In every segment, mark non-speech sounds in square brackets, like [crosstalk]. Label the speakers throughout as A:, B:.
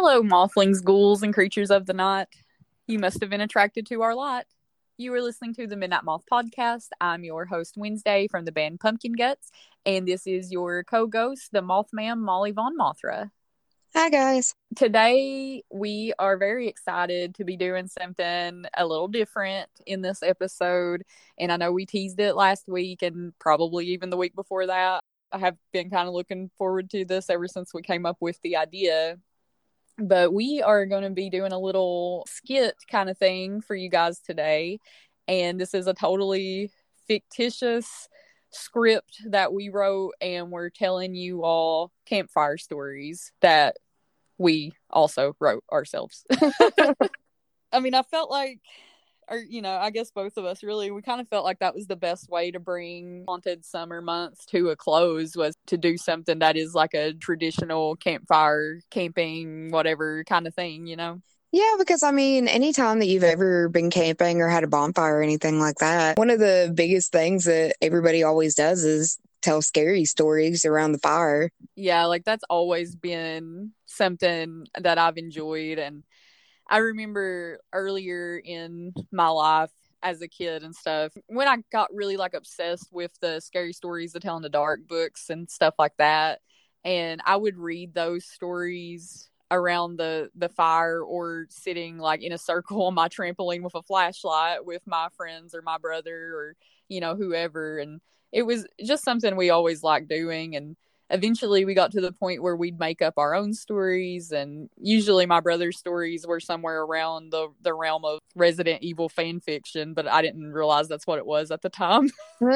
A: Hello, mothlings, ghouls, and creatures of the night. You must have been attracted to our lot. You are listening to the Midnight Moth podcast. I'm your host, Wednesday, from the band Pumpkin Guts, and this is your co ghost, the Mothman Molly Von Mothra.
B: Hi, guys.
A: Today, we are very excited to be doing something a little different in this episode. And I know we teased it last week and probably even the week before that. I have been kind of looking forward to this ever since we came up with the idea but we are going to be doing a little skit kind of thing for you guys today. And this is a totally fictitious script that we wrote, and we're telling you all campfire stories that we also wrote ourselves. [laughs] I mean, I felt like or you know, I guess both of us really we kind of felt like that was the best way to bring haunted summer months to a close was to do something that is like a traditional campfire camping whatever kind of thing, you know.
B: Yeah, because I mean, anytime that you've ever been camping or had a bonfire or anything like that, one of the biggest things that everybody always does is tell scary stories around the fire.
A: Yeah, like that's always been something that I've enjoyed and I remember earlier in my life as a kid and stuff when I got really like obsessed with the scary stories, the tell in the dark books and stuff like that. And I would read those stories around the the fire or sitting like in a circle [laughs] on my trampoline with a flashlight with my friends or my brother or you know whoever and it was just something we always liked doing and eventually we got to the point where we'd make up our own stories and usually my brother's stories were somewhere around the the realm of resident evil fan fiction but i didn't realize that's what it was at the time. [laughs]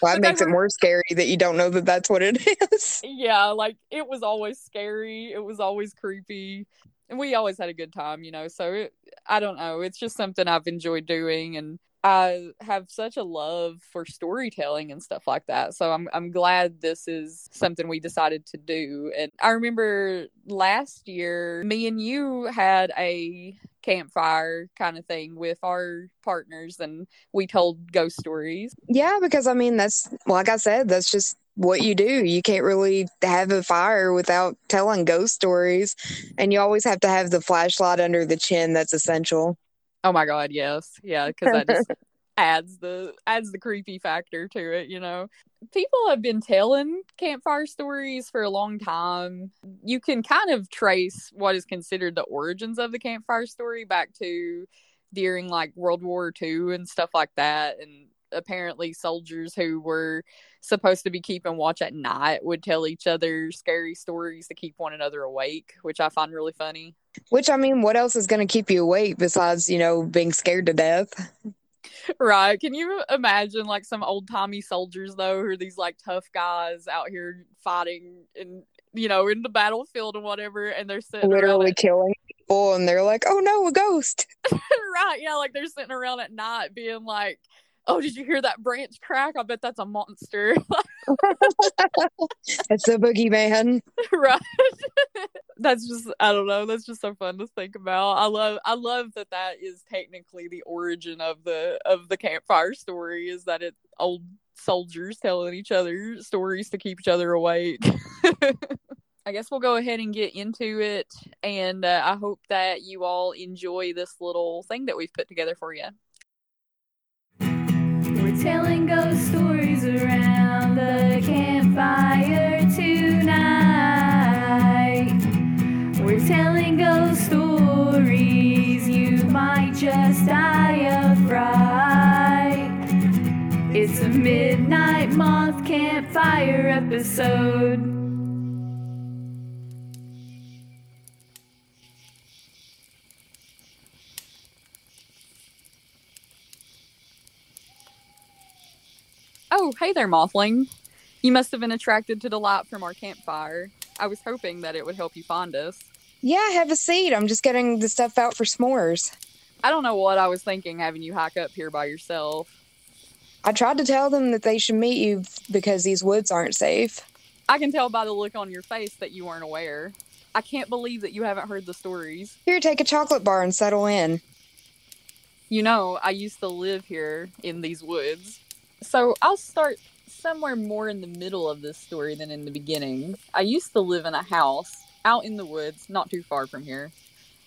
B: Well that makes it more scary that you don't know that that's what it is. [laughs]
A: Yeah like it was always scary. It was always creepy. And we always had a good time you know so it, i don't know. It's just something i've enjoyed doing and I have such a love for storytelling and stuff like that. So I'm I'm glad this is something we decided to do. And I remember last year me and you had a campfire kind of thing with our partners and we told ghost stories.
B: Yeah, because I mean that's like I said, that's just what you do. You can't really have a fire without telling ghost stories. And you always have to have the flashlight under the chin. That's essential.
A: Oh my god, yes. Yeah, cuz that just [laughs] adds the adds the creepy factor to it, you know. People have been telling campfire stories for a long time. You can kind of trace what is considered the origins of the campfire story back to during like World War II and stuff like that and apparently soldiers who were supposed to be keeping watch at night would tell each other scary stories to keep one another awake, which I find really funny.
B: Which I mean, what else is going to keep you awake besides, you know, being scared to death?
A: Right. Can you imagine like some old timey soldiers though, who are these like tough guys out here fighting and you know, in the battlefield and whatever, and they're sitting
B: literally killing people and they're like, Oh no, a ghost. [laughs]
A: right, yeah, like they're sitting around at night being like oh, did you hear that branch crack? I bet that's a monster. [laughs]
B: it's a boogeyman.
A: right. [laughs] that's just I don't know. That's just so fun to think about. I love I love that that is technically the origin of the of the campfire story is that it old soldiers telling each other stories to keep each other awake. [laughs] I guess we'll go ahead and get into it, and uh, I hope that you all enjoy this little thing that we've put together for you telling ghost stories around the campfire tonight. We're telling ghost stories, you might just die of fright. It's a midnight moth campfire episode. Oh, hey there, Mothling. You must have been attracted to the light from our campfire. I was hoping that it would help you find us.
B: Yeah, have a seat. I'm just getting the stuff out for s'mores.
A: I don't know what I was thinking having you hike up here by yourself.
B: I tried to tell them that they should meet you because these woods aren't safe.
A: I can tell by the look on your face that you weren't aware. I can't believe that you haven't heard the stories.
B: Here, take a chocolate bar and settle in.
A: You know, I used to live here in these woods. So I'll start somewhere more in the middle of this story than in the beginning. I used to live in a house out in the woods, not too far from here.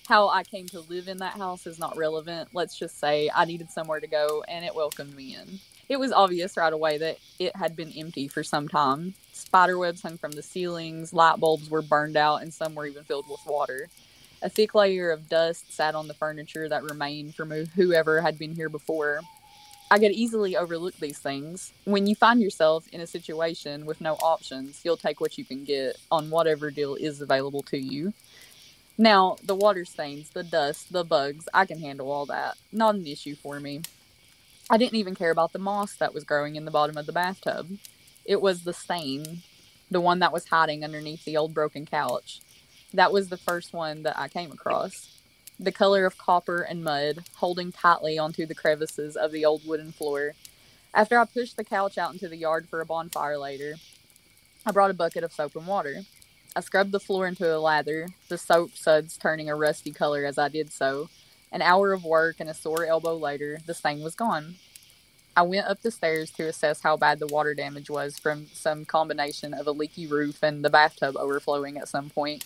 A: How I came to live in that house is not relevant. Let's just say I needed somewhere to go and it welcomed me in. It was obvious right away that it had been empty for some time. Spider webs hung from the ceilings, light bulbs were burned out, and some were even filled with water. A thick layer of dust sat on the furniture that remained from whoever had been here before. I could easily overlook these things. When you find yourself in a situation with no options, you'll take what you can get on whatever deal is available to you. Now, the water stains, the dust, the bugs, I can handle all that. Not an issue for me. I didn't even care about the moss that was growing in the bottom of the bathtub. It was the stain, the one that was hiding underneath the old broken couch. That was the first one that I came across. The color of copper and mud, holding tightly onto the crevices of the old wooden floor. After I pushed the couch out into the yard for a bonfire later, I brought a bucket of soap and water. I scrubbed the floor into a lather, the soap suds turning a rusty color as I did so. An hour of work and a sore elbow later, the stain was gone. I went up the stairs to assess how bad the water damage was from some combination of a leaky roof and the bathtub overflowing at some point.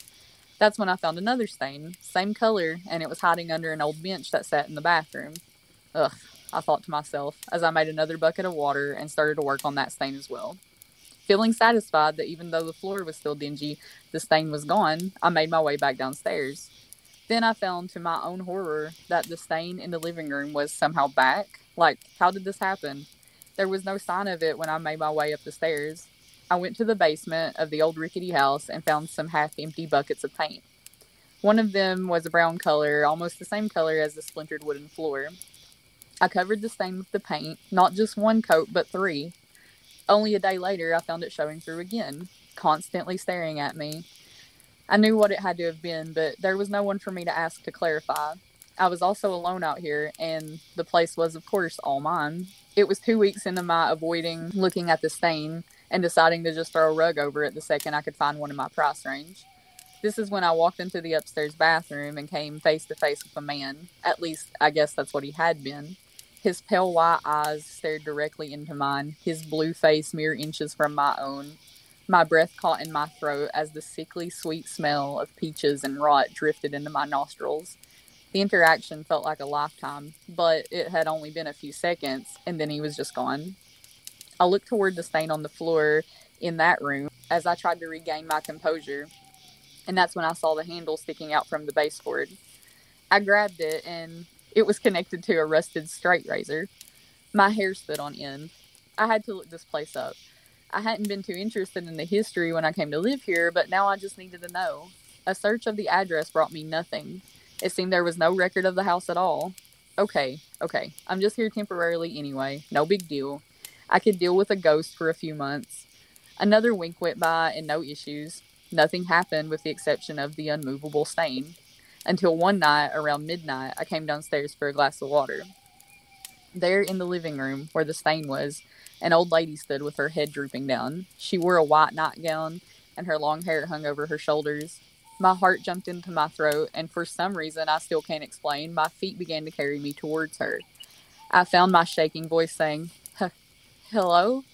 A: That's when I found another stain, same color, and it was hiding under an old bench that sat in the bathroom. Ugh, I thought to myself as I made another bucket of water and started to work on that stain as well. Feeling satisfied that even though the floor was still dingy, the stain was gone, I made my way back downstairs. Then I found to my own horror that the stain in the living room was somehow back. Like, how did this happen? There was no sign of it when I made my way up the stairs. I went to the basement of the old rickety house and found some half empty buckets of paint. One of them was a brown color, almost the same color as the splintered wooden floor. I covered the stain with the paint, not just one coat, but three, only a day later, I found it showing through again, constantly staring at me. I knew what it had to have been, but there was no one for me to ask to clarify. I was also alone out here, and the place was, of course, all mine. It was two weeks into my avoiding looking at the stain and deciding to just throw a rug over it the second I could find one in my price range. This is when I walked into the upstairs bathroom and came face to face with a man. At least, I guess that's what he had been. His pale white eyes stared directly into mine, his blue face mere inches from my own. My breath caught in my throat as the sickly sweet smell of peaches and rot drifted into my nostrils. The interaction felt like a lifetime, but it had only been a few seconds, and then he was just gone. I looked toward the stain on the floor in that room as I tried to regain my composure, and that's when I saw the handle sticking out from the baseboard. I grabbed it and it was connected to a rusted straight razor. My hair stood on end. I had to look this place up. I hadn't been too interested in the history when I came to live here, but now I just needed to know. A search of the address brought me nothing. It seemed there was no record of the house at all. Okay, okay, I'm just here temporarily anyway. No big deal. I could deal with a ghost for a few months. Another week went by and no issues. Nothing happened with the exception of the unmovable stain until one night around midnight, I came downstairs for a glass of water. There in the living room, where the stain was, an old lady stood with her head drooping down. She wore a white nightgown, and her long hair hung over her shoulders. My heart jumped into my throat, and for some reason I still can't explain, my feet began to carry me towards her. I found my shaking voice saying, Hello?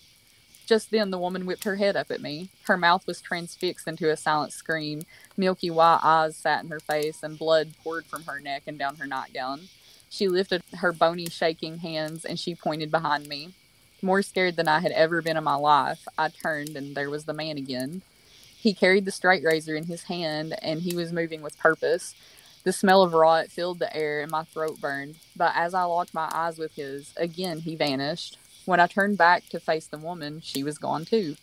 A: Just then the woman whipped her head up at me. Her mouth was transfixed into a silent scream. Milky white eyes sat in her face, and blood poured from her neck and down her nightgown. She lifted her bony, shaking hands and she pointed behind me. More scared than I had ever been in my life, I turned and there was the man again. He carried the straight razor in his hand and he was moving with purpose. The smell of rot filled the air and my throat burned, but as I locked my eyes with his, again he vanished. When I turned back to face the woman, she was gone too.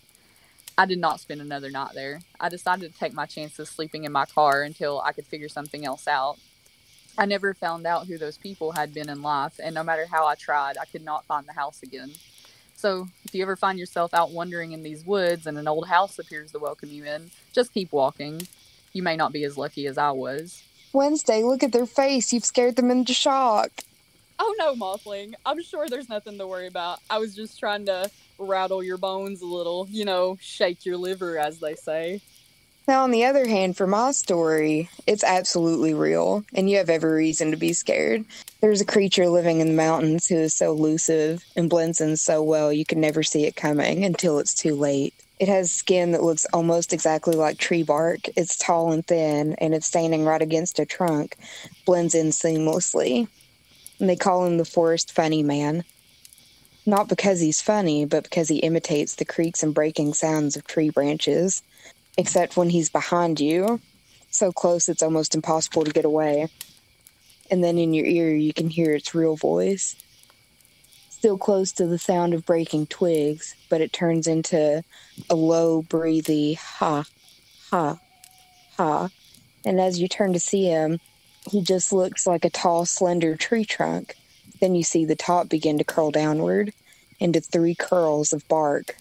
A: I did not spend another night there. I decided to take my chances sleeping in my car until I could figure something else out. I never found out who those people had been in life, and no matter how I tried, I could not find the house again. So, if you ever find yourself out wandering in these woods and an old house appears to welcome you in, just keep walking. You may not be as lucky as I was.
B: Wednesday, look at their face. You've scared them into shock.
A: Oh no, Mothling. I'm sure there's nothing to worry about. I was just trying to rattle your bones a little, you know, shake your liver, as they say.
B: Now, on the other hand, for my story, it's absolutely real, and you have every reason to be scared. There's a creature living in the mountains who is so elusive and blends in so well you can never see it coming until it's too late. It has skin that looks almost exactly like tree bark. It's tall and thin, and it's standing right against a trunk, blends in seamlessly. And they call him the Forest Funny Man. Not because he's funny, but because he imitates the creaks and breaking sounds of tree branches, except when he's behind you, so close it's almost impossible to get away. And then in your ear, you can hear its real voice. Still close to the sound of breaking twigs, but it turns into a low, breathy ha, ha, ha. And as you turn to see him, he just looks like a tall, slender tree trunk. Then you see the top begin to curl downward into three curls of bark,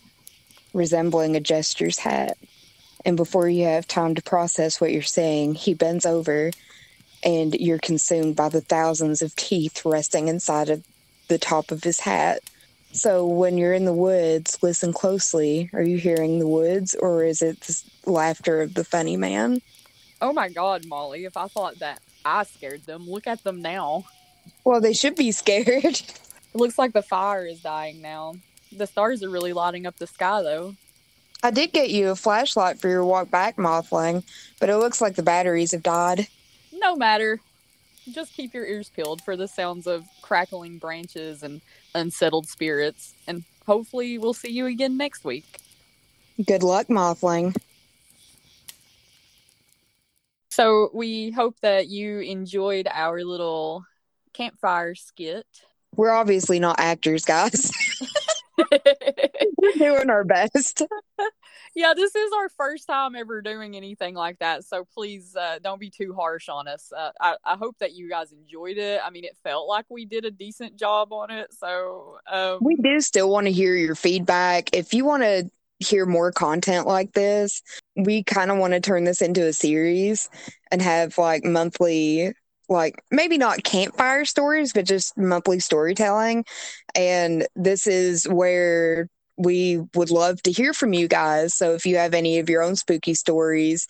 B: resembling a jester's hat. And before you have time to process what you're saying, he bends over and you're consumed by the thousands of teeth resting inside of the top of his hat. So when you're in the woods, listen closely. Are you hearing the woods or is it the laughter of the funny man?
A: Oh my god, Molly, if I thought that I scared them, look at them now.
B: Well, they should be scared. [laughs]
A: It looks like the fire is dying now. The stars are really lighting up the sky though.
B: I did get you a flashlight for your walk back, Mothling, but it looks like the batteries have died.
A: No matter. Just keep your ears peeled for the sounds of crackling branches and unsettled spirits, and hopefully we'll see you again next week.
B: Good luck, Mothling.
A: So we hope that you enjoyed our little campfire skit.
B: We're obviously not actors, guys. [laughs] We're doing our best. [laughs]
A: yeah, this is our first time ever doing anything like that. So please uh, don't be too harsh on us. Uh, I, I hope that you guys enjoyed it. I mean, it felt like we did a decent job on it. So um,
B: we do still want to hear your feedback. If you want to hear more content like this, we kind of want to turn this into a series and have like monthly like maybe not campfire stories, but just monthly storytelling. And this is where we would love to hear from you guys. So if you have any of your own spooky stories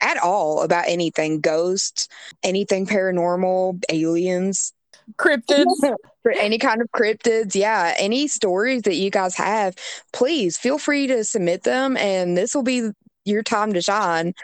B: at all about anything, ghosts, anything paranormal, aliens,
A: cryptids, [laughs]
B: for any kind of cryptids, yeah, any stories that you guys have, please feel free to submit them and this will be your time to shine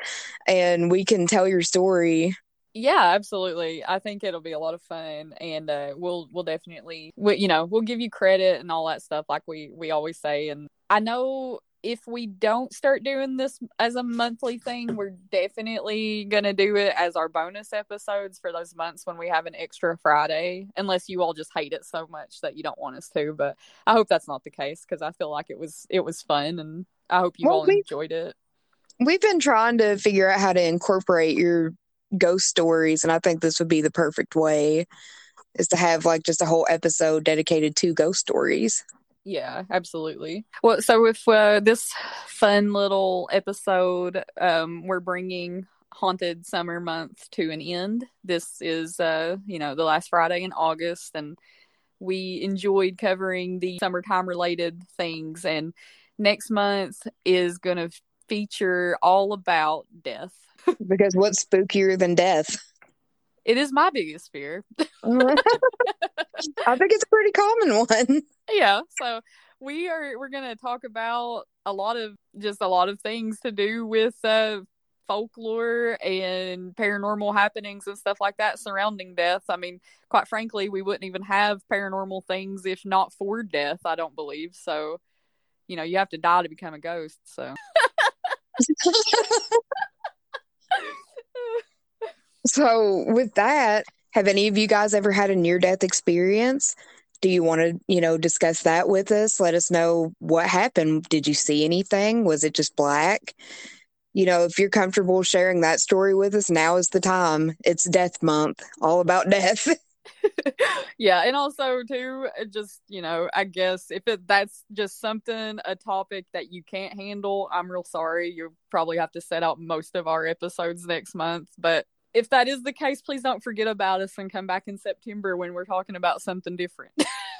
B: and we can tell your story.
A: Yeah absolutely. I think it'll be a lot of fun and uh, we'll we'll definitely we, you know we'll give you credit and all that stuff like we we always say and i know if we don't start doing this as a monthly thing we're definitely going to do it as our bonus episodes for those months when we have an extra friday unless you all just hate it so much that you don't want us to but i hope that's not the case because i feel like it was it was fun and i hope you well, all enjoyed it
B: we've been trying to figure out how to incorporate your ghost stories, and I think this would be the perfect way is to have like just a whole episode dedicated to ghost stories.
A: Yeah, absolutely. Well, so with uh, this fun little episode, um, we're bringing haunted summer month to an end. This is, uh, you know, the last Friday in August, and we enjoyed covering the summertime related things. And next month is going to feature all about death [laughs]
B: because what's spookier than death?
A: It is my biggest fear. [laughs] [laughs]
B: I think it's a pretty common one. [laughs]
A: Yeah. So we are we're going to talk about a lot of just a lot of things to do with uh folklore and paranormal happenings and stuff like that surrounding death. I mean, quite frankly, we wouldn't even have paranormal things if not for death, I don't believe. So, you know, you have to die to become a ghost. So [laughs]
B: so with that, have any of you guys ever had a near death experience? Do you want to, you know, discuss that with us? Let us know what happened. Did you see anything? Was it just black? You know, if you're comfortable sharing that story with us, now is the time. It's death month, all about death. [laughs]
A: yeah, and also too, just you know, I guess if it that's just something a topic that you can't handle, I'm real sorry. You probably have to set out most of our episodes next month. But if that is the case, please don't forget about us and come back in September when we're talking about something different.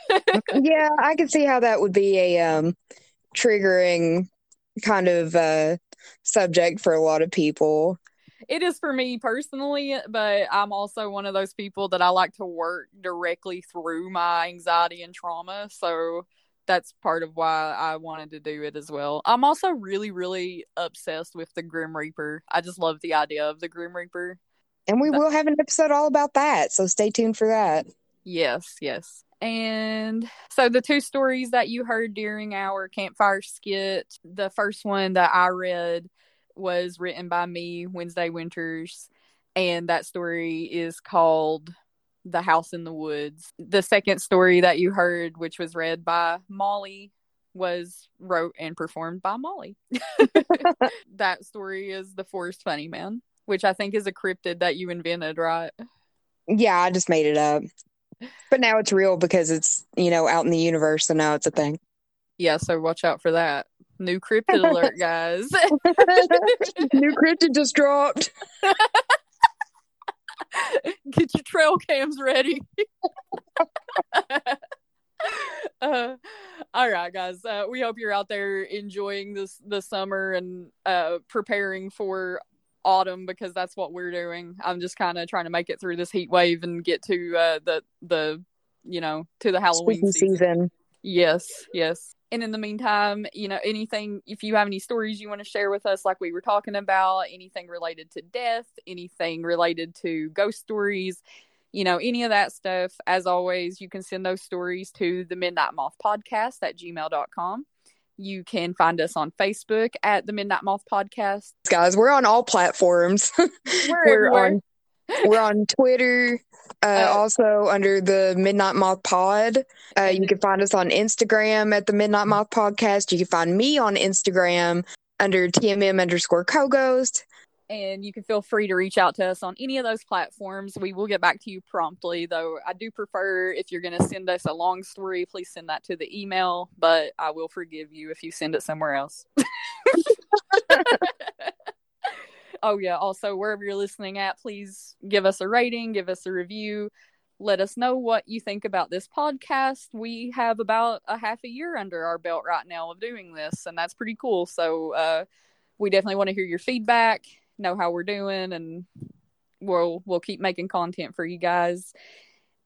A: [laughs]
B: yeah, I can see how that would be a um, triggering kind of uh, subject for a lot of people
A: it is for me personally, but I'm also one of those people that I like to work directly through my anxiety and trauma. So that's part of why I wanted to do it as well. I'm also really, really obsessed with the Grim Reaper. I just love the idea of the Grim Reaper.
B: And we will have an episode all about that, so stay tuned for that.
A: Yes, yes. And so the two stories that you heard during our campfire skit, the first one that I read was written by me, Wednesday Winters, and that story is called The House in the Woods. The second story that you heard, which was read by Molly, was wrote and performed by Molly. [laughs] [laughs] that story is The Forest Funny Man, which I think is a cryptid that you invented, right?
B: Yeah, I just made it up. But now it's real because it's, you know, out in the universe, so now it's a thing.
A: Yeah, so watch out for that. New cryptid [laughs] alert, guys. [laughs]
B: New cryptid just dropped. [laughs]
A: Get your trail cams ready. uh, all right, guys. Uh, we hope you're out there enjoying this the summer and uh, preparing for autumn because that's what we're doing. I'm just kind of trying to make it through this heat wave and get to uh, the the you know to the Halloween season.
B: season.
A: Yes, yes. And in the meantime, you know, anything, if you have any stories you want to share with us, like we were talking about, anything related to death, anything related to ghost stories, you know, any of that stuff, as always, you can send those stories to the Midnight Moth Podcast at gmail.com. You can find us on Facebook at the Midnight Moth Podcast.
B: Guys, we're on all platforms. [laughs]
A: We're, we're
B: on we're on Twitter, uh, uh, also under the Midnight Moth Pod. Uh, you can find us on Instagram at the Midnight Moth Podcast. You can find me on Instagram under TMM underscore co ghost.
A: And you can feel free to reach out to us on any of those platforms. We will get back to you promptly, though I do prefer if you're going to send us a long story, please send that to the email, but I will forgive you if you send it somewhere else. [laughs] oh yeah. Also wherever you're listening at please give us a rating give us a review. Let us know what you think about this podcast. We have about a half a year under our belt right now of doing this and that's pretty cool. So uh, we definitely want to hear your feedback know how we're doing and we'll we'll keep making content for you guys.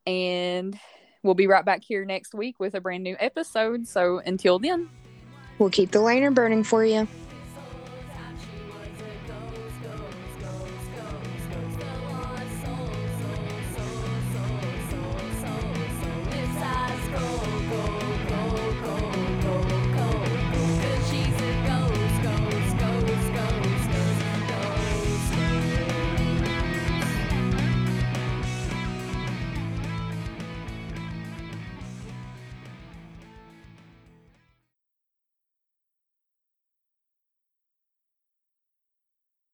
A: And we'll be right back here next week with a brand new episode. So until then
B: we'll keep the lantern burning for you